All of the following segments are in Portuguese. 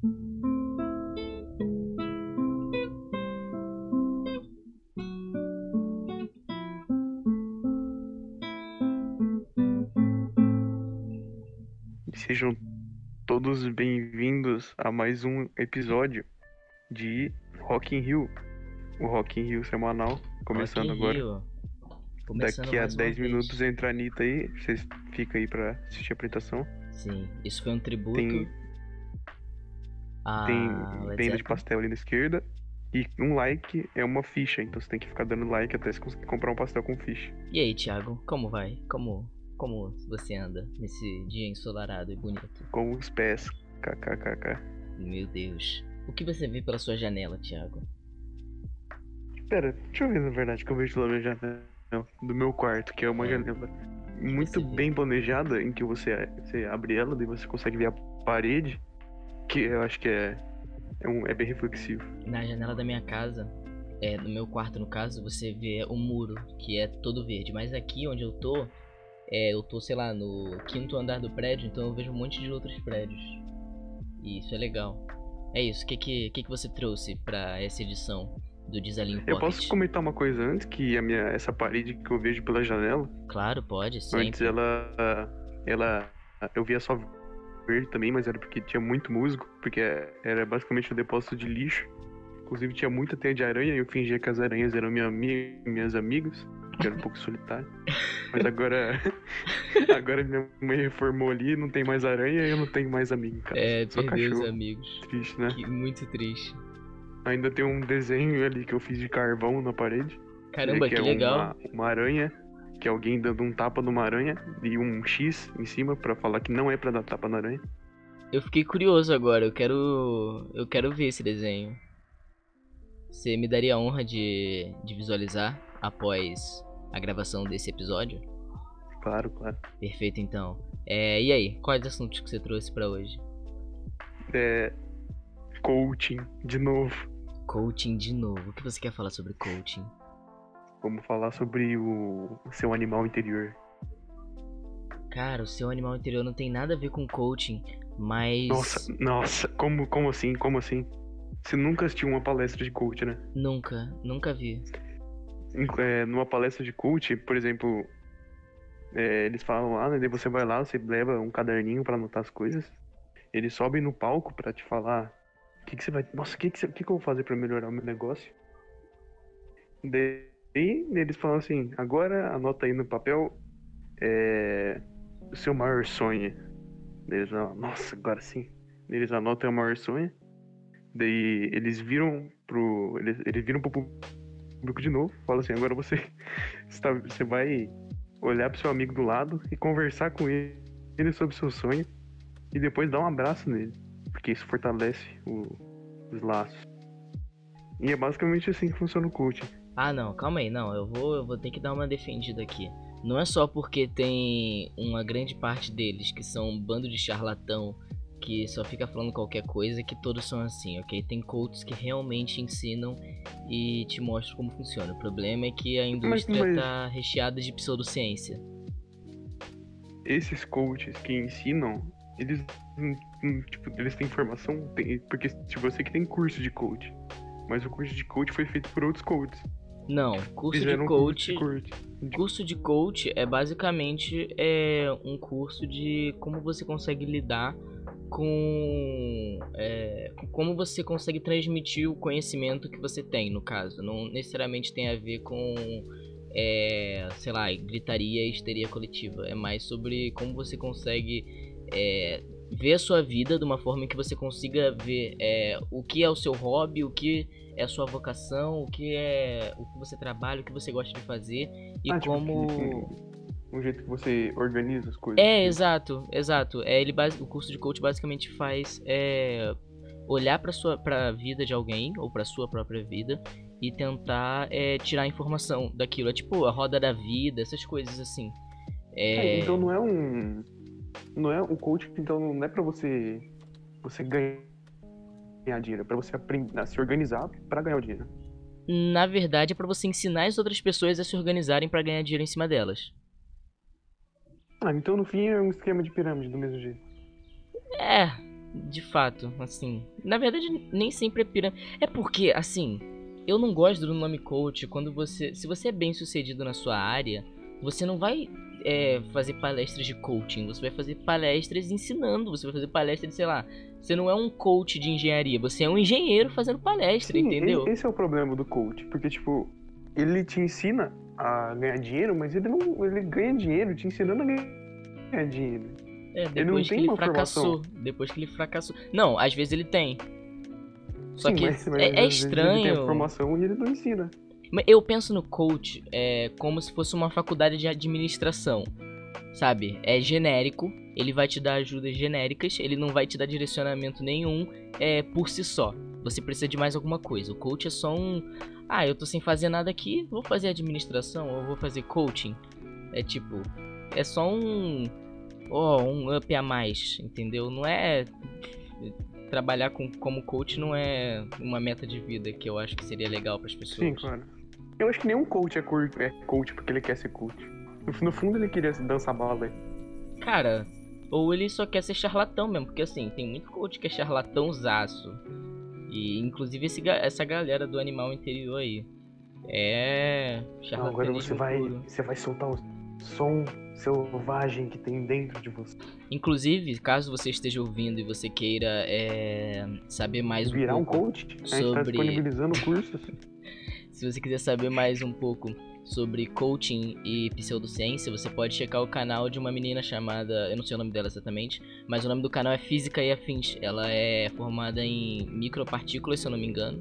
Sejam todos bem-vindos a mais um episódio de Rock in Rio. O Rock in Rio semanal, começando agora. Rio. Começando Daqui a mais uma 10 vez. minutos entra a Anitta aí, vocês ficam aí pra assistir a apresentação. Sim, isso foi um tributo Tem, a tem venda de pastel ali na esquerda. E um like é uma ficha, então você tem que ficar dando like até você conseguir comprar um pastel com ficha. E aí, Thiago, como vai? Como, como você anda nesse dia ensolarado e bonito? Com os pés. KKKK. Meu Deus. O que você vê pela sua janela, Thiago? Pera, deixa eu ver na verdade que eu vejo pela minha janela do meu quarto, que é uma É. janela muito bem planejada, em que você, você abre ela e você consegue ver a parede, que eu acho que é, é, um, é bem reflexivo. Na janela da minha casa, é, no meu quarto no caso, você vê o muro, que é todo verde. Mas aqui onde eu tô, é, eu tô, sei lá, no quinto andar do prédio, então eu vejo um monte de outros prédios. E isso é legal. É isso, o que, que, que, que você trouxe pra essa edição do Desalinho Eu Pocket? posso comentar uma coisa antes, que a minha, essa parede que eu vejo pela janela, Claro, pode, antes sempre. ela, ela, eu via só verde também, mas era porque tinha muito musgo, porque era basicamente um depósito de lixo. Inclusive tinha muita teia de aranha e eu fingia que as aranhas eram minha, ami- minhas amigas, que era um pouco solitário. Mas agora, agora minha mãe reformou ali, não tem mais aranha e eu não tenho mais amigo em casa. É, só perdeu os cachorro. amigos. Triste, né? Que muito triste. Ainda tem um desenho ali que eu fiz de carvão na parede. Caramba, que, que é legal. Uma, uma aranha, que é alguém dando um tapa numa aranha e um X em cima pra falar que não é pra dar tapa na aranha. Eu fiquei curioso agora, eu quero. Eu quero ver esse desenho. Você me daria a honra de, de visualizar após a gravação desse episódio? Claro, claro. Perfeito então. É, e aí, quais assuntos que você trouxe pra hoje? É. Coaching, de novo. Coaching de novo. O que você quer falar sobre coaching? Vamos falar sobre o, seu animal interior. Cara, o seu animal interior não tem nada a ver com coaching, mas. Nossa, nossa, como, como assim? Como assim? Você nunca assistiu uma palestra de coach, né? Nunca, nunca vi. É, numa palestra de coach, por exemplo, é, eles falam lá, né? Daí você vai lá, você leva um caderninho pra anotar as coisas. Eles sobem no palco pra te falar o que, que você vai. Nossa, o que, que, você- que, que eu vou fazer pra melhorar o meu negócio? Daí eles falam assim: agora anota aí no papel é, o seu maior sonho. Eles falam, nossa, agora sim. Eles anotam o maior sonho. Daí eles viram pro. Eles, eles viram pro público de novo. Fala assim, agora você, está, você vai olhar pro seu amigo do lado e conversar com ele, ele sobre o seu sonho. E depois dar um abraço nele. Porque isso fortalece o- os laços. E é basicamente assim que funciona o coaching. Ah, não, calma aí, não, eu vou, eu vou ter que dar uma defendida aqui. Não é só porque tem uma grande parte deles que são um bando de charlatão que só fica falando qualquer coisa que todos são assim, ok? Tem coaches que realmente ensinam e te mostram como funciona. O problema é que a indústria mas- tá recheada de pseudociência. Esses coaches que ensinam, eles, tipo, eles têm formação, tem- porque tipo, eu sei que tem curso de coach. Mas o curso de coach foi feito por outros coaches. Não, curso de coach, curso de coach. curso de coach é basicamente é um curso de como você consegue lidar com, é, com como você consegue transmitir o conhecimento que você tem, no caso. Não necessariamente tem a ver com, é, sei lá, gritaria e histeria coletiva. É mais sobre como você consegue é, ver a sua vida de uma forma em que você consiga ver é, o que é o seu hobby, o que é a sua vocação, o que é o que você trabalha, o que você gosta de fazer e Ah, tipo, como que- Um jeito que você organiza as coisas. é, exato, exato. É, ele o curso de coach basicamente faz é, olhar para sua pra vida de alguém ou para sua própria vida e tentar é, tirar informação daquilo. É tipo a roda da vida, essas coisas assim. É, É, então não é um. Não é um coach, então não é pra você. Você ganhar dinheiro, é pra você aprender a se organizar pra ganhar o dinheiro. Na verdade, é para você ensinar as outras pessoas a se organizarem para ganhar dinheiro em cima delas. Ah, então no fim é um esquema de pirâmide do mesmo jeito. É, de fato, assim. Na verdade, nem sempre é pirâmide. É porque, assim, eu não gosto do nome coach quando você. Se você é bem sucedido na sua área, você não vai é, fazer palestras de coaching, você vai fazer palestras ensinando, você vai fazer palestras de, sei lá. Você não é um coach de engenharia, você é um engenheiro fazendo palestra, Sim, entendeu? Esse é o problema do coach, porque, tipo, ele te ensina a ganhar dinheiro, mas ele não. Ele ganha dinheiro te ensinando a ganhar dinheiro. É, Ele não depois que tem ele fracassou. Depois que ele fracassou. Não, às vezes ele tem. Só Sim, que mas- mas é, é vezes Ele tem a estranho. formação e ele não ensina. Eu penso no coach é, como se fosse uma faculdade de administração. Sabe? É genérico, ele vai te dar ajudas genéricas, ele não vai te dar direcionamento nenhum é, por si só. Você precisa de mais alguma coisa. O coach é só um. Ah, eu tô sem fazer nada aqui, vou fazer administração ou vou fazer coaching. É tipo. É só um. Ó, um up a mais, entendeu? Não é. Trabalhar com, como coach não é uma meta de vida que eu acho que seria legal para as pessoas. Sim, claro. Eu acho que nenhum coach é, cur- é coach porque ele quer ser coach. No, fundo ele queria dançar balé. Cara, ou ele só quer ser charlatão mesmo, porque assim, tem muito coach que é charlatãozaço. E inclusive esse, essa galera do animal interior aí. É. Não, agora você vai, puro. você vai soltar o som selvagem que tem dentro de você. Inclusive, caso você esteja ouvindo e você queira é, saber mais um Virar um pouco. coach, a gente tá sobre- disponibilizando cursos. Se você quiser saber mais um pouco sobre coaching e pseudociência, você pode checar o canal de uma menina chamada, eu não sei o nome dela exatamente, mas o nome do canal é Física e Afins. Ela é formada em micropartículas, se eu não me engano,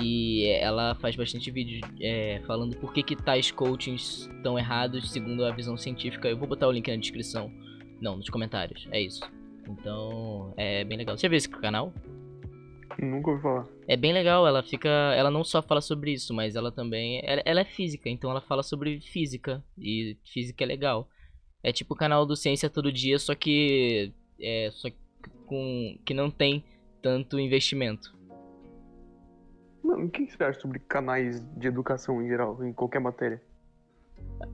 e ela faz bastante vídeo é, falando por que, que tais coachings estão errados segundo a visão científica. Eu vou botar o link na descrição, não, nos comentários. É isso. Então, é bem legal. Você já viu esse canal? Nunca ouvi falar. É bem legal, ela fica. Ela não só fala sobre isso, mas ela também. Ela, ela é física, então ela fala sobre física. E física é legal. É tipo o canal do Ciência Todo Dia, só que. É. Só que com. que não tem tanto investimento. Mano, o que você acha sobre canais de educação em geral, em qualquer matéria?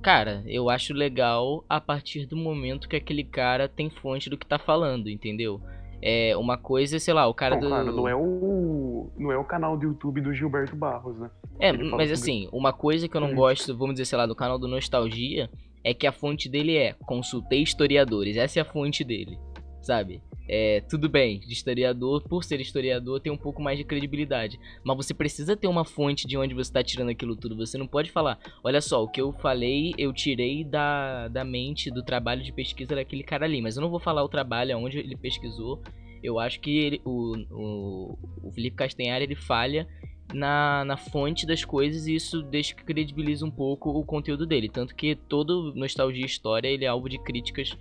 Cara, eu acho legal a partir do momento que aquele cara tem fonte do que tá falando, entendeu? É uma coisa, sei lá, o cara Não, do. claro, não é o. Não é o canal do YouTube do Gilberto Barros, né? É, mas sobre- assim, uma coisa que eu não Hum. gosto, vamos dizer, sei lá, do canal do Nostalgia, é que a fonte dele é consultei historiadores. Essa é a fonte dele, sabe? É, tudo bem, de historiador, por ser historiador, tem um pouco mais de credibilidade. Mas você precisa ter uma fonte de onde você está tirando aquilo tudo. Você não pode falar, olha só, o que eu falei, eu tirei da, da mente, do trabalho de pesquisa daquele cara ali. Mas eu não vou falar o trabalho, aonde ele pesquisou. Eu acho que ele- o, o, o Felipe Castanhari, ele falha na, na fonte das coisas e isso deixa que credibiliza um pouco o conteúdo dele. Tanto que todo Nostalgia e História ele é alvo de críticas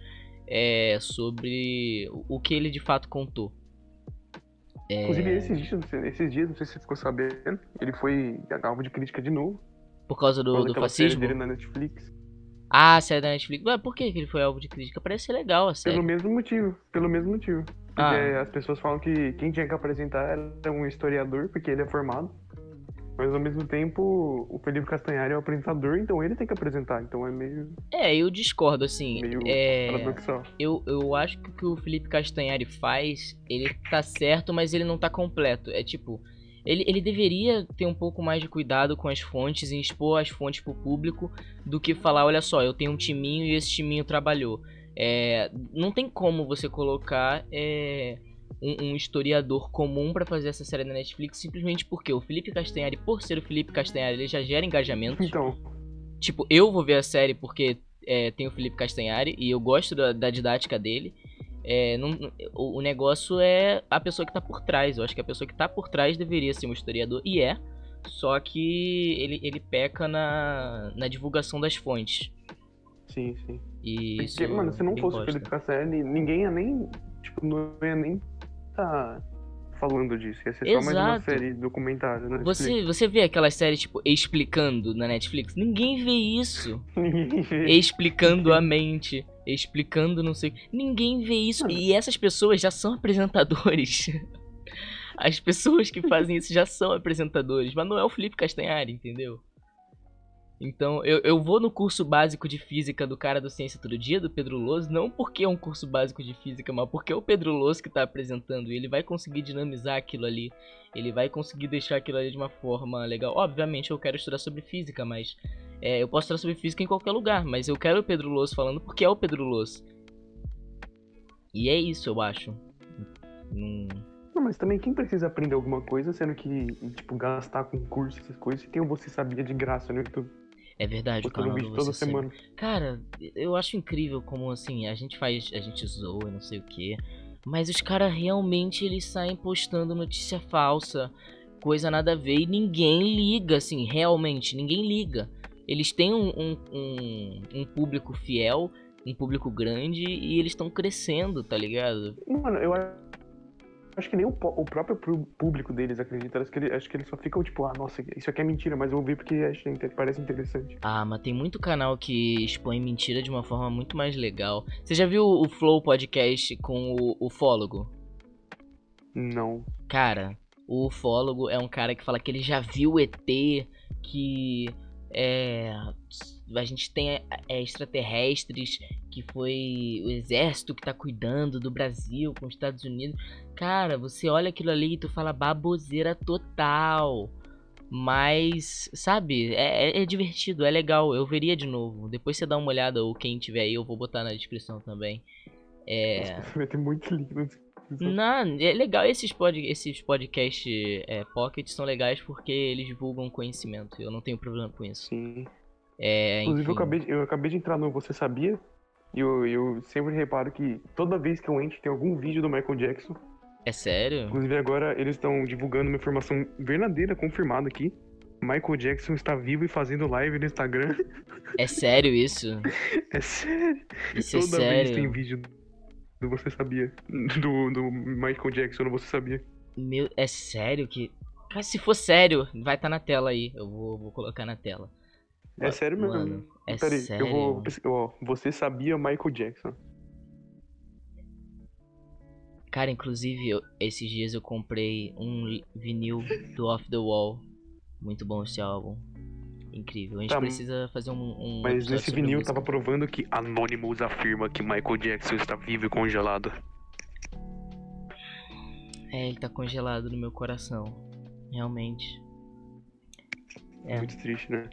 é, sobre o- que ele de fato contou. É, Inclusive, esses dias, não sei- esses dias, não sei se você ficou sabendo, ele foi alvo de crítica de novo. por causa por do, causa do série fascismo? dele na Netflix. Ah, a série da Netflix. Ué, por que ele foi alvo de crítica? Parece ser legal a série. Pelo mesmo motivo. Pelo mesmo motivo. Porque Ah. as pessoas falam que quem tinha que apresentar era um historiador, porque ele é formado. Mas ao mesmo tempo, o Felipe Castanhari é o apresentador, então ele tem que apresentar. Então é meio, É, eu discordo, assim. meio é... paradoxal. eu, eu acho que o que o Felipe Castanhari faz, ele tá certo, mas ele não tá completo. É tipo, ele, ele deveria ter um pouco mais de cuidado com as fontes e expor as fontes pro público do que falar, olha só, eu tenho um timinho e esse timinho trabalhou. É, não tem como você colocar é, um, um historiador comum pra fazer essa série na Netflix simplesmente porque o Felipe Castanhari, por ser o Felipe Castanhari, ele já gera engajamento. Então, Tipo, eu vou ver a série porque é, tem o Felipe Castanhari e eu gosto da, da didática dele. É, não- o, o negócio é a pessoa que tá por trás. Eu acho que a pessoa que tá por trás deveria ser um historiador. E é. Só que ele, ele peca na, na divulgação das fontes. sim, sim. E Porque, mano, se não fosse o. Felipe Castanhari, ninguém ia nem. Tipo, não ia nem tá falando disso. Ia ser só mais uma Exato. série documentária, né? Você, você vê aquelas séries, tipo, explicando na Netflix? Ninguém vê isso. Ninguém vê. explicando a mente, explicando não sei. Ninguém vê isso. E essas pessoas já são apresentadores. As pessoas que fazem isso já são apresentadores, mas não é o Felipe Castanhari, entendeu? Então, eu, eu vou no curso básico de física do cara do Ciência Todo Dia, do Pedro Loso, não porque é um curso básico de física, mas porque é o Pedro Loso que tá apresentando. E ele vai conseguir dinamizar aquilo ali. Ele vai conseguir deixar aquilo ali de uma forma legal. Obviamente, eu quero estudar sobre física, mas. É, eu posso estudar sobre física em qualquer lugar, mas eu quero o Pedro Loso falando porque é o Pedro Loso. E é isso, eu acho. Hum. Não, mas também quem precisa aprender alguma coisa, sendo que, tipo, gastar com curso, essas coisas, tem um Você Sabia de graça no YouTube. É verdade, o canal vídeo do toda Você semana. Sabe. Cara, eu acho incrível como assim, a gente faz, a gente zoa, e não sei o que, mas os caras realmente eles saem postando notícia falsa, coisa nada a ver e ninguém liga, assim, realmente, ninguém liga. Eles têm um, um, um, um público fiel, um público grande e eles estão crescendo, tá ligado? Mano, eu acho que nem o, o próprio público deles acredita. Acho que, ele- acho que eles só ficam tipo, ah, nossa, isso aqui é mentira, mas eu vou ver porque acho, parece interessante. Ah, mas tem muito canal que expõe mentira de uma forma muito mais legal. Você já viu o Flow Podcast com o ufólogo? Não. Cara, o ufólogo é um cara que fala que ele já viu ET, que é, a gente tem é, extraterrestres, que foi o exército que tá cuidando do Brasil com os Estados Unidos. Cara, você olha aquilo ali e tu fala baboseira total. Mas, sabe, é, é- é divertido, é legal, eu veria de novo. Depois você dá uma olhada, ou quem tiver aí, eu vou botar na descrição também. É. Vai ter muito link na descrição. Não, é legal. Esses, pod, esses podcast é, pocket são legais porque eles divulgam conhecimento. Eu não tenho problema com isso. Sim. É, Inclusive, eu acabei, eu acabei de entrar no Você Sabia? E eu, eu sempre reparo que toda vez que eu entro tem algum vídeo do Michael Jackson. É sério? Inclusive, agora eles estão divulgando uma informação verdadeira, confirmada aqui. Michael Jackson está vivo e fazendo live no Instagram. É sério isso? É sério. Isso é Toda vez tem sério? vídeo do Você Sabia. Do, do Michael Jackson no Você Sabia. Meu, é sério que. Cara, se for sério, vai estar na tela aí. Eu vou, vou colocar na tela. É sério mesmo. Mano, é Peraí, sério. eu vou. Ó, você sabia Michael Jackson. Cara, inclusive, eu- esses dias eu comprei um vinil do Off the Wall. Muito bom esse álbum. Incrível. A gente Tá, precisa fazer um. um Mas nesse vinil música. tava provando que Anonymous afirma que Michael Jackson está vivo e congelado. É, ele tá congelado no meu coração. Realmente. É. Muito triste, né?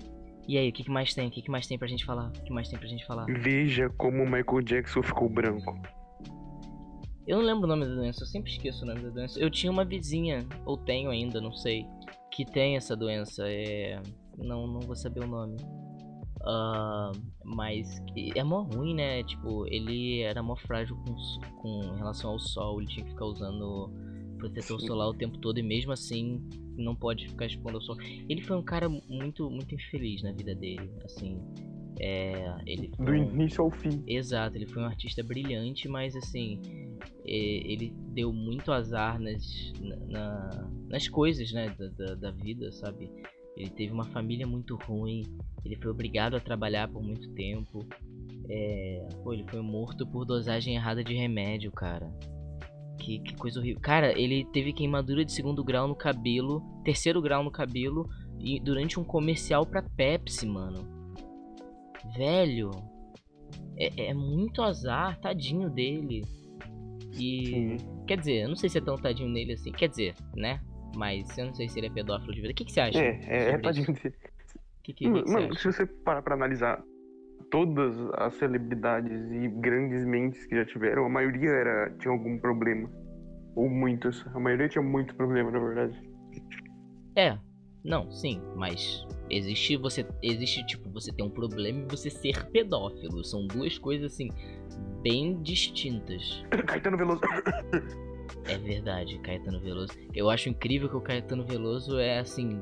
E aí, o que, que mais tem? O que, que mais tem pra gente falar? O que mais tem pra gente falar? Veja como Michael Jackson ficou branco. Eu não lembro o nome da doença, eu sempre esqueço o nome da doença. Eu tinha uma vizinha, ou tenho ainda, não sei, que tem essa doença. É. Não, não vou saber o nome. Ah, mas que- é mó ruim, né? Tipo, ele era mó frágil com, com relação ao sol, ele tinha que ficar usando protetor Sim. solar o tempo todo e mesmo assim não pode ficar expondo ao sol. Ele foi um cara muito, muito infeliz na vida dele, assim. É, ele Do um- início ao fim. Exato, ele foi um artista brilhante, mas assim, e- ele deu muito azar nas, na- na- nas coisas, né, da, da, da vida, sabe? Ele teve uma família muito ruim, ele foi obrigado a trabalhar por muito tempo. É, pô, ele foi morto por dosagem errada de remédio, cara. Que, que coisa horrível. Cara, ele teve queimadura de segundo grau no cabelo, terceiro grau no cabelo, e durante um comercial pra Pepsi, mano. Velho, é, é muito azar, tadinho dele. E. Sim. Quer dizer, eu não sei se é tão tadinho nele assim. Quer dizer, né? Mas eu não sei se ele é pedófilo de verdade. O que, que você acha? É, é, é tadinho dele. O que, que, que, que você Mano, se você parar pra analisar todas as celebridades e grandes mentes que já tiveram, a maioria era, tinha algum problema. Ou muitos. A maioria tinha muito problema, na verdade. É, não, sim, mas existe você existe tipo você ter um problema e você ser pedófilo. São duas coisas assim bem distintas. Caetano Veloso. É verdade, Caetano Veloso. Eu acho incrível que o Caetano Veloso é assim.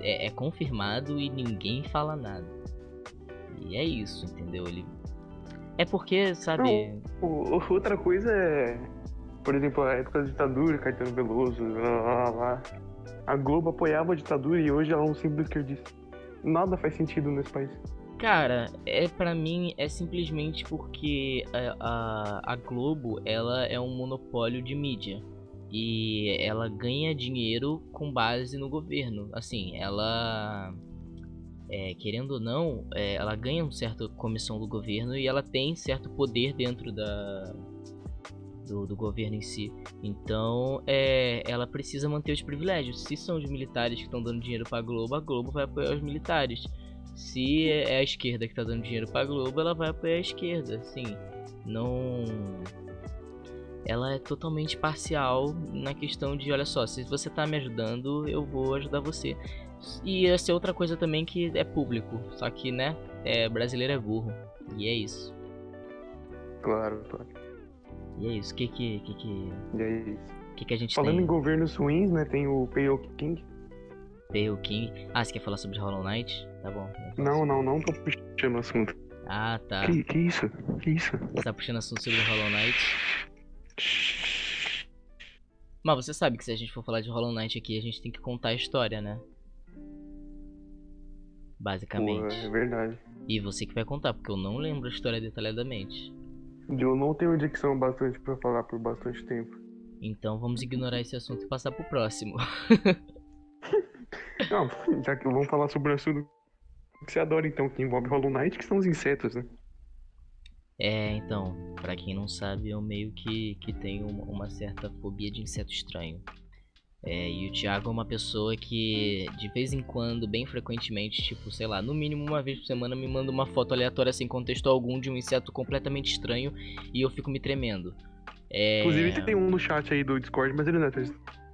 É, é confirmado e ninguém fala nada. E é isso, entendeu? Ele. É porque, sabe. O- o- Outra coisa é, por exemplo, a época da ditadura, Caetano Veloso, lá, lá, lá. A Globo apoiava a ditadura e hoje ela é um simples esquerdista. Nada faz sentido nesse país. Cara, é para mim é simplesmente porque a, a, a Globo ela é um monopólio de mídia e ela ganha dinheiro com base no governo. Assim, ela é, querendo ou não, é, ela ganha um certa comissão do governo e ela tem certo poder dentro da, do, do governo em si. Então, é, ela precisa manter os privilégios. Se são os militares que estão dando dinheiro para a Globo, a Globo vai apoiar os militares. Se é a esquerda que está dando dinheiro para a Globo, ela vai apoiar a esquerda. Assim, não ela é totalmente parcial na questão de, olha só, se você tá me ajudando, eu vou ajudar você. E essa é outra coisa também que é público, só que, né, é, brasileiro é burro. E é isso. Claro, claro. E é isso, o que que, que que... E é isso. que que a gente Falando tem? em governos ruins, né, tem o Pale King. Pale King. Ah, você quer falar sobre Hollow Knight? Tá bom. Não, não, não tô puxando assunto. Ah, tá. Que, que isso? Que isso? Você tá puxando assunto sobre Hollow Knight. Mas você sabe que se a gente for falar de Hollow Knight aqui, a gente tem que contar a história, né? Basicamente. Pô, é verdade. E você que vai contar, porque eu não lembro a história detalhadamente. Eu não tenho dicção bastante pra falar por bastante tempo. Então vamos ignorar esse assunto e passar pro próximo. Não, já que vamos falar sobre o assunto que você adora, então, que envolve Hollow Knight, que são os insetos, né? É, então, pra quem não sabe, eu meio que, que tenho uma certa fobia de inseto estranho. É, e o Thiago é uma pessoa que, de vez em quando, bem frequentemente, tipo, sei lá, no mínimo uma vez por semana, me manda uma foto aleatória sem contexto algum de um inseto completamente estranho e eu fico me tremendo. É, Inclusive tem um no chat aí do Discord, mas ele não é tão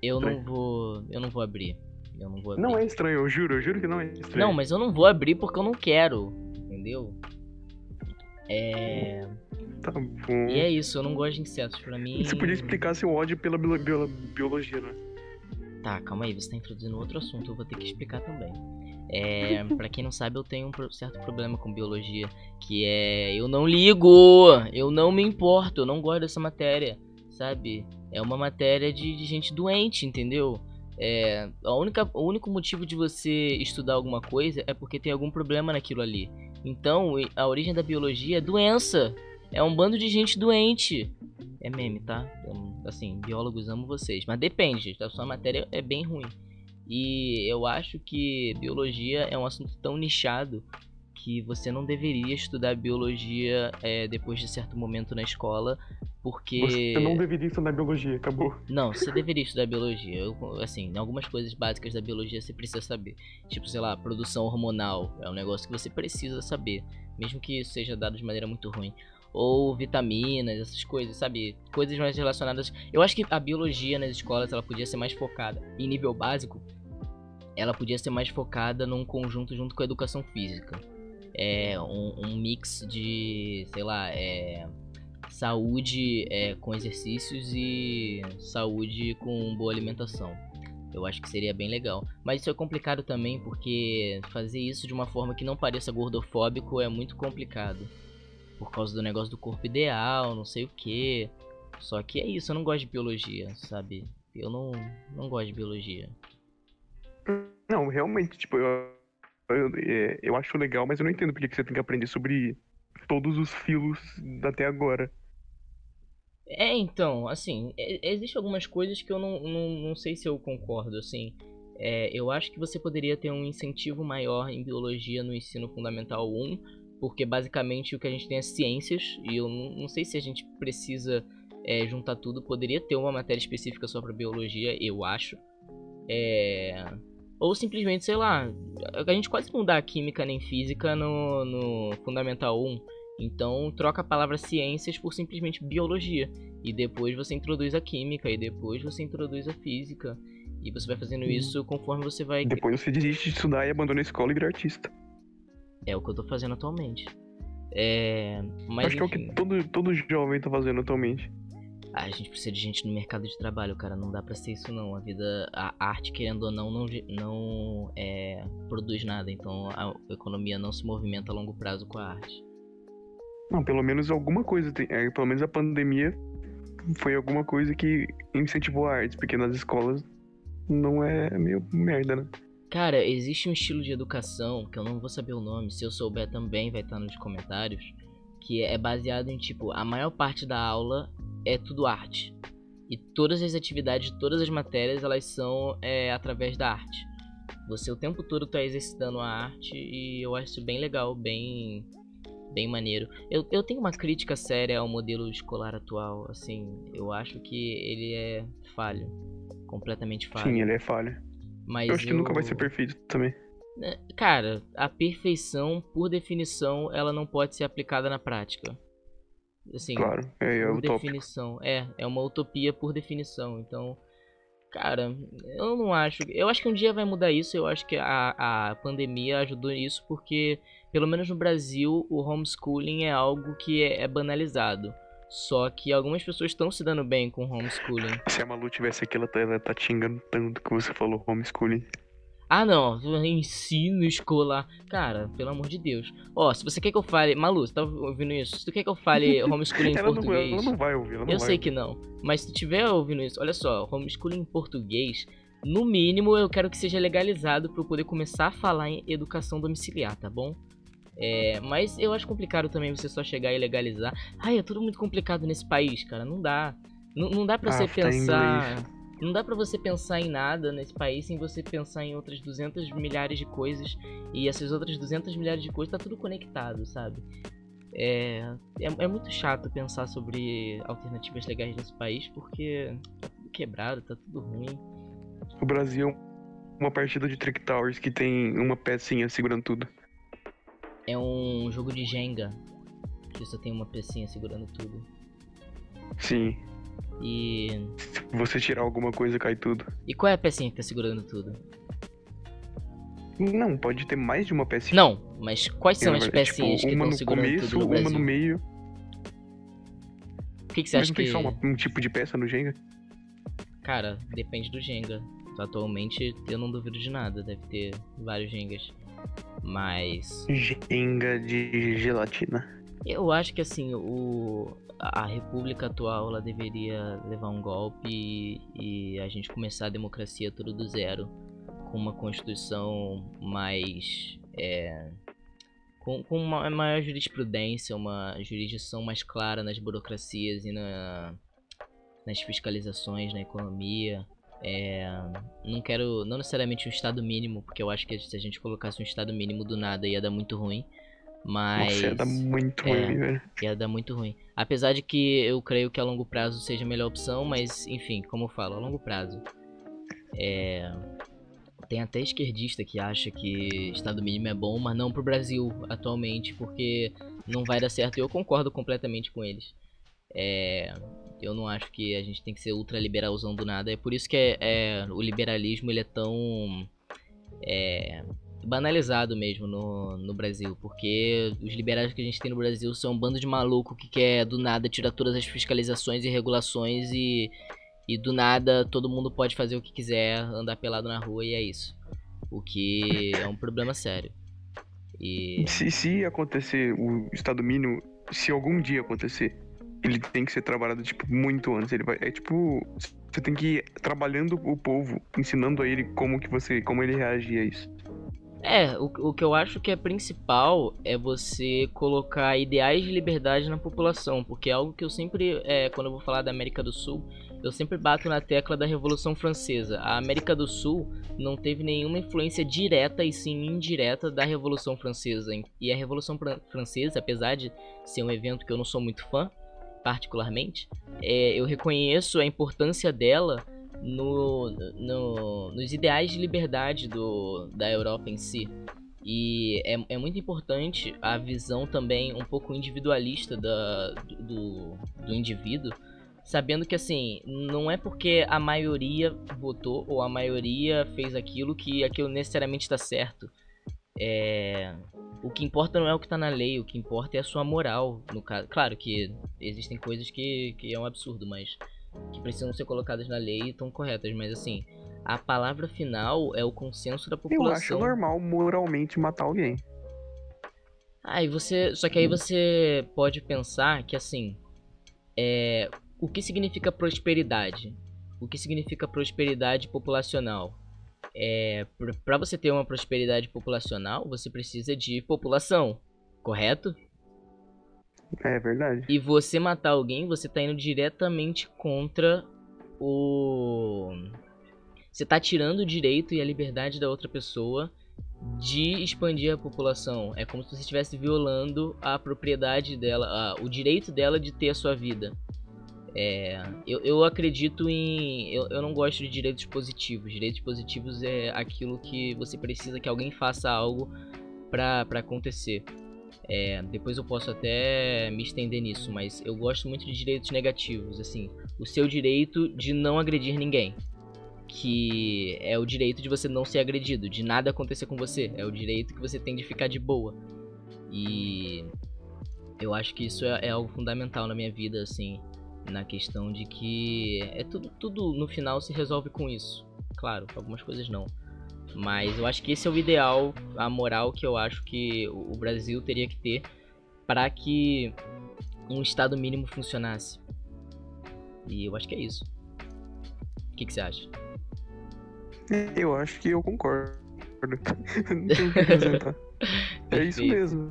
eu não estranho. vou. Eu não vou abrir. Eu não vou abrir. Não é estranho, eu juro, eu juro que não é estranho. Não, mas eu não vou abrir porque eu não quero. Entendeu? É. Tá bom. E é isso, eu não gosto de insetos. Pra mim. Você podia explicar seu ódio pela bio- bio- biologia, né? Tá, calma aí, você tá introduzindo outro assunto, eu vou ter que explicar também. É, pra quem não sabe, eu tenho um certo problema com biologia, que é eu não ligo, eu não me importo, eu não gosto dessa matéria, sabe? É uma matéria de, de gente doente, entendeu? É, a única, o único motivo de você estudar alguma coisa é porque tem algum problema naquilo ali. Então, a origem da biologia é doença. É um bando de gente doente. É meme, tá? Assim, biólogos amo vocês. Mas depende, gente. A sua matéria é bem ruim. E eu acho que biologia é um assunto tão nichado que você não deveria estudar biologia é, depois de certo momento na escola, porque... Você não deveria estudar biologia, acabou. Não, você deveria estudar biologia. Eu, assim, algumas coisas básicas da biologia você precisa saber. Tipo, sei lá, produção hormonal. É um negócio que você precisa saber. Mesmo que isso seja dado de maneira muito ruim. Ou vitaminas, essas coisas, sabe? Coisas mais relacionadas. Eu acho que a biologia nas escolas ela podia ser mais focada. Em nível básico, ela podia ser mais focada num conjunto junto com a educação física. É um, um mix de, sei lá, é, saúde é, com exercícios e saúde com boa alimentação. Eu acho que seria bem legal. Mas isso é complicado também porque fazer isso de uma forma que não pareça gordofóbico é muito complicado. Por causa do negócio do corpo ideal, não sei o que. Só que é isso, eu não gosto de biologia, sabe? Eu não, não gosto de biologia. Não, realmente, tipo, eu, eu, é, eu acho legal, mas eu não entendo porque que você tem que aprender sobre todos os filos até agora. É, então, assim, é- existe algumas coisas que eu não, não, não sei se eu concordo, assim. É, eu acho que você poderia ter um incentivo maior em biologia no ensino fundamental 1, porque basicamente o que a gente tem é ciências, e eu não, sei se a gente precisa é, juntar tudo. Poderia ter uma matéria específica só para biologia, eu acho. É, ou simplesmente, sei lá, a gente quase não dá química nem física no, no Fundamental 1. Então troca a palavra ciências por simplesmente biologia. E depois você introduz a química, e depois você introduz a física. E você vai fazendo Uhum. isso conforme você vai. Depois você desiste de estudar e abandona a escola e vira artista. É o que eu tô fazendo atualmente. É. Mas acho que é o enfim. que todo, todo jovem tá fazendo atualmente. Ah, a gente precisa de gente no mercado de trabalho, cara. Não dá pra ser isso não. A vida, a arte, querendo ou não, não, não é, produz nada. Então a economia não se movimenta a longo prazo com a arte. Não, pelo menos alguma coisa. Tem, é, pelo menos a pandemia foi alguma coisa que incentivou a arte, porque nas escolas não é meio merda, né? Cara, existe um estilo de educação que eu não vou saber o nome. Se eu souber também vai estar nos comentários. Que é baseado em tipo, a maior parte da aula é tudo arte. E todas as atividades, todas as matérias, elas são é, através da arte. você o tempo todo tá exercitando a arte e eu acho isso bem legal, bem bem maneiro. Eu, eu tenho uma crítica séria ao modelo escolar atual, assim, eu acho que ele é falho, completamente falho. Sim, ele é falho. Mas eu acho que nunca vai ser perfeito também. Né, cara, a perfeição, por definição, ela não pode ser aplicada na prática. Assim, claro, é, é por definição. É, é uma utopia por definição. Então, cara, eu não acho. Eu acho que um dia vai mudar isso. Eu acho que a, a pandemia ajudou isso porque, pelo menos no Brasil, o homeschooling é algo que é, é banalizado. Só que algumas pessoas estão se dando bem com homeschooling. Se a Malu tivesse aqui, ela tá, ela tá te xingando tanto que você falou homeschooling. Ah, não, ensino escolar. Cara, pelo amor de Deus. Ó, se você quer que eu fale. Malu, você tá ouvindo isso? Se tu quer que eu fale homeschooling em português. Não, ela não vai ouvir, ela não Eu sei ouvir. que não. Mas se tiver ouvindo isso, olha só, homeschooling em português. No mínimo, eu quero que seja legalizado para eu poder começar a falar em educação domiciliar, tá bom? É, mas eu acho complicado também você só chegar e legalizar. Ai, é tudo muito complicado nesse país, cara. Não dá. Não, não dá pra Ah, você pensar. inglês. Não dá pra você pensar em nada nesse país sem você pensar em outras 200 milhares de coisas. E essas outras 200 milhares de coisas tá tudo conectado, sabe? É, é, é muito chato pensar sobre alternativas legais nesse país porque tá tudo quebrado, tá tudo ruim. O Brasil é uma partida de Trick Towers que tem uma pecinha segurando tudo. É um jogo de Jenga que só tem uma pecinha segurando tudo. Sim. E. Se você tirar alguma coisa, cai tudo. E qual é a pecinha que tá segurando tudo? Não, pode ter mais de uma pecinha. Não, mas quais são as verdade, pecinhas tipo, que uma estão segurando começo, tudo no uma Brasil? no meio. O que, que você Mas acha não tem que. só uma- um tipo de peça no Jenga? Cara, depende do Jenga. Atualmente eu não duvido de nada, deve ter vários Jengas. Mas. Jenga de gelatina. Eu acho que assim, o. A república atual ela deveria levar um golpe e, e a gente começar a democracia tudo do zero. Com uma constituição mais. É, com, com uma maior jurisprudência, uma jurisdição mais clara nas burocracias e na, nas fiscalizações, na economia. É, não quero, não necessariamente um estado mínimo, porque eu acho que se a gente colocasse um estado mínimo do nada ia dar muito ruim. Mas Nossa, ia dar muito é. ruim, velho. ia dar muito ruim. Apesar de que eu creio que a longo prazo seja a melhor opção, mas enfim, como eu falo, a longo prazo. É... Tem até esquerdista que acha que Estado mínimo é bom, mas não pro Brasil atualmente, porque não vai dar certo e eu concordo completamente com eles. É... Eu não acho que a gente tem que ser ultraliberalzão do nada. É por isso que é, é, o liberalismo ele é tão é, banalizado mesmo no, no Brasil. Porque os liberais que a gente tem no Brasil são um bando de maluco que quer do nada tirar todas as fiscalizações e regulações e, e do nada todo mundo pode fazer o que quiser, andar pelado na rua e é isso. O que é um problema sério. E Se, se acontecer o estado mínimo, se algum dia acontecer, ele tem que ser trabalhado, tipo, muito antes. Ele vai. É tipo. Você tem que ir trabalhando o povo, ensinando a ele como que você. como ele reagir a isso. É, o, o que eu acho que é principal é você colocar ideais de liberdade na população, porque é algo que eu sempre, é, quando eu vou falar da América do Sul, eu sempre bato na tecla da Revolução Francesa. A América do Sul não teve nenhuma influência direta e sim indireta da Revolução Francesa. E a Revolução Fran- Francesa, apesar de ser um evento que eu não sou muito fã, particularmente, é, eu reconheço a importância dela no, no- nos ideais de liberdade do, da Europa em si. E é, é muito importante a visão também um pouco individualista da, do, do indivíduo, sabendo que assim, não é porque a maioria votou ou a maioria fez aquilo que aquilo necessariamente está certo. É, o que importa não é o que tá na lei, o que importa é a sua moral, no caso. Claro que existem coisas que, que é um absurdo, mas que precisam ser colocadas na lei e estão corretas, mas assim, a palavra final é o consenso da Eu população. acho normal moralmente matar alguém. Ah, e você. Só que aí você pode pensar que assim. É. O que significa prosperidade? O que significa prosperidade populacional? É. Pra você ter uma prosperidade populacional, você precisa de população, correto? É verdade. E você matar alguém, você tá indo diretamente contra o. você tá tirando o direito e a liberdade da outra pessoa de expandir a população. É como se você estivesse violando a propriedade dela, a, o direito dela de ter a sua vida. É, eu, eu acredito em. Eu, eu não gosto de direitos positivos. Direitos positivos é aquilo que você precisa que alguém faça algo para acontecer. É, depois eu posso até me estender nisso, mas eu gosto muito de direitos negativos. Assim, o seu direito de não agredir ninguém que é o direito de você não ser agredido, de nada acontecer com você, é o direito que você tem de ficar de boa. E eu acho que isso é, é algo fundamental na minha vida, assim, na questão de que é tudo, tudo no final se resolve com isso. Claro, algumas coisas não. Mas eu acho que esse é o ideal, a moral que eu acho que o Brasil teria que ter para que um estado mínimo funcionasse. E eu acho que é isso. O que, que você acha? Eu acho que eu concordo. Não tenho o que é isso mesmo.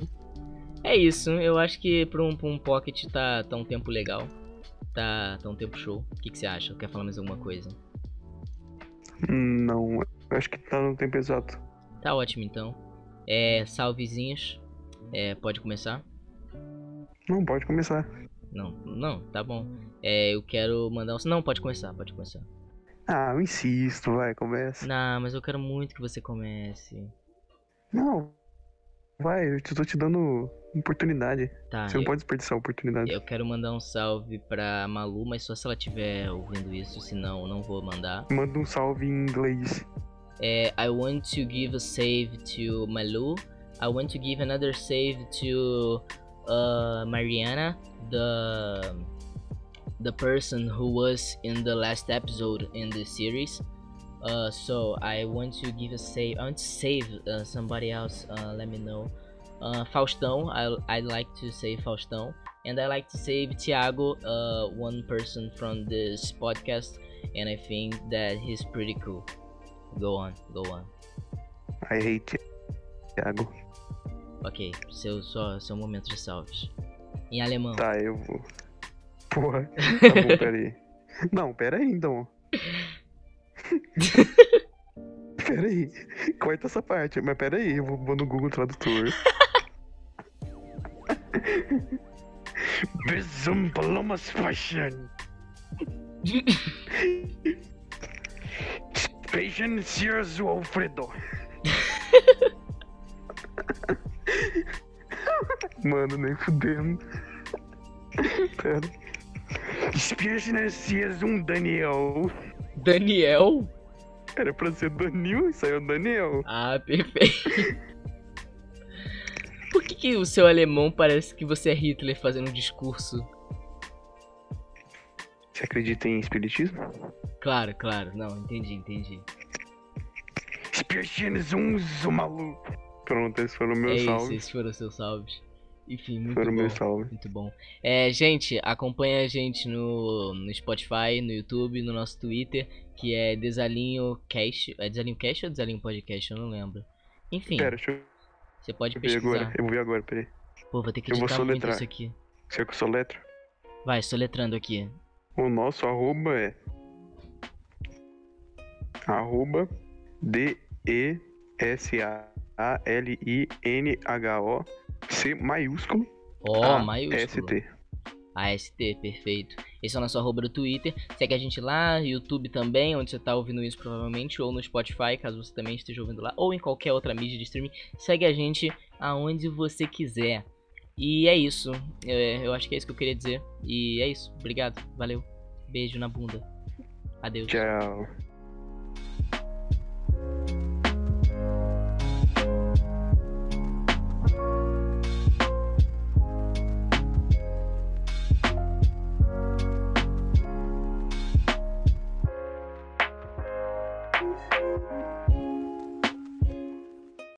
É isso, eu acho que pra um, pra um Pocket tá, tá um tempo legal. Tá, tá um tempo show. O que, que você acha? Quer falar mais alguma coisa? Não, eu acho que tá no tempo exato. Tá ótimo então. É, salvezinhos. É, pode começar? Não, pode começar. Não, não, tá bom. É, eu quero mandar um. Não, pode começar, pode começar. Ah, eu insisto, vai, começa. Não, mas eu quero muito que você comece. Não, vai, eu tô te dando oportunidade. Tá, você não eu, pode desperdiçar oportunidade. Eu quero mandar um salve pra Malu, mas só se ela estiver ouvindo isso, senão eu não vou mandar. Manda um salve em inglês. É, I want to give a save to Malu. I want to give another save to uh, Mariana, the the person who was in the last episode in the series. Uh, so I want to give a save. I want to save uh, somebody else. Uh, let me know. Uh, Faustão. I I'd like to save Faustão, and I like to save Thiago. Uh, one person from this podcast, and I think that he's pretty cool. Go on, go on. I hate Thiago. Ok, seu só seu momento de salves. Em alemão. Tá, eu vou. Porra. Tá bom, pera aí. Não, pera aí então. pera aí. Corta essa parte. Mas pera aí, eu vou no Google Tradutor. Besum Palomas Fashion. Patient Sears Alfredo. Mano, nem fudendo. Pera. Espírito um Daniel. Daniel? Era pra ser Danil e saiu Daniel. Ah, perfeito. Que, o seu alemão parece que você é Hitler fazendo um discurso? Você acredita em espiritismo? Claro, claro. Não, entendi, entendi. um maluco. Pronto, esses foram meus é salves. Isso, esses foram seus salves. Enfim, muito Foram bom. Meu salve. Muito bom. É, gente, acompanha a gente no, no Spotify, no YouTube, no nosso Twitter, que é Desalinho Cash. É Desalinho Cash ou Desalinho Podcast? Eu não lembro. Enfim. Pera, deixa eu... Você pode eu pesquisar. Agora. Eu vou ver agora, peraí. Pô, vou ter que editar muito isso aqui. Você que eu sou letra? Vai, soletrando aqui. O nosso arroba é... Arroba D-E-S-A-L-I-N-H-O C maiúsculo. Ó, oh, maiúsculo. ST. AST, perfeito. Esse é o nosso arroba do Twitter. Segue a gente lá, YouTube também, onde você está ouvindo isso provavelmente, ou no Spotify, caso você também esteja ouvindo lá, ou em qualquer outra mídia de streaming. Segue a gente aonde você quiser. E é isso. Eu, eu acho que é isso que eu queria dizer. E é isso. Obrigado. Valeu. Beijo na bunda. Adeus. Tchau.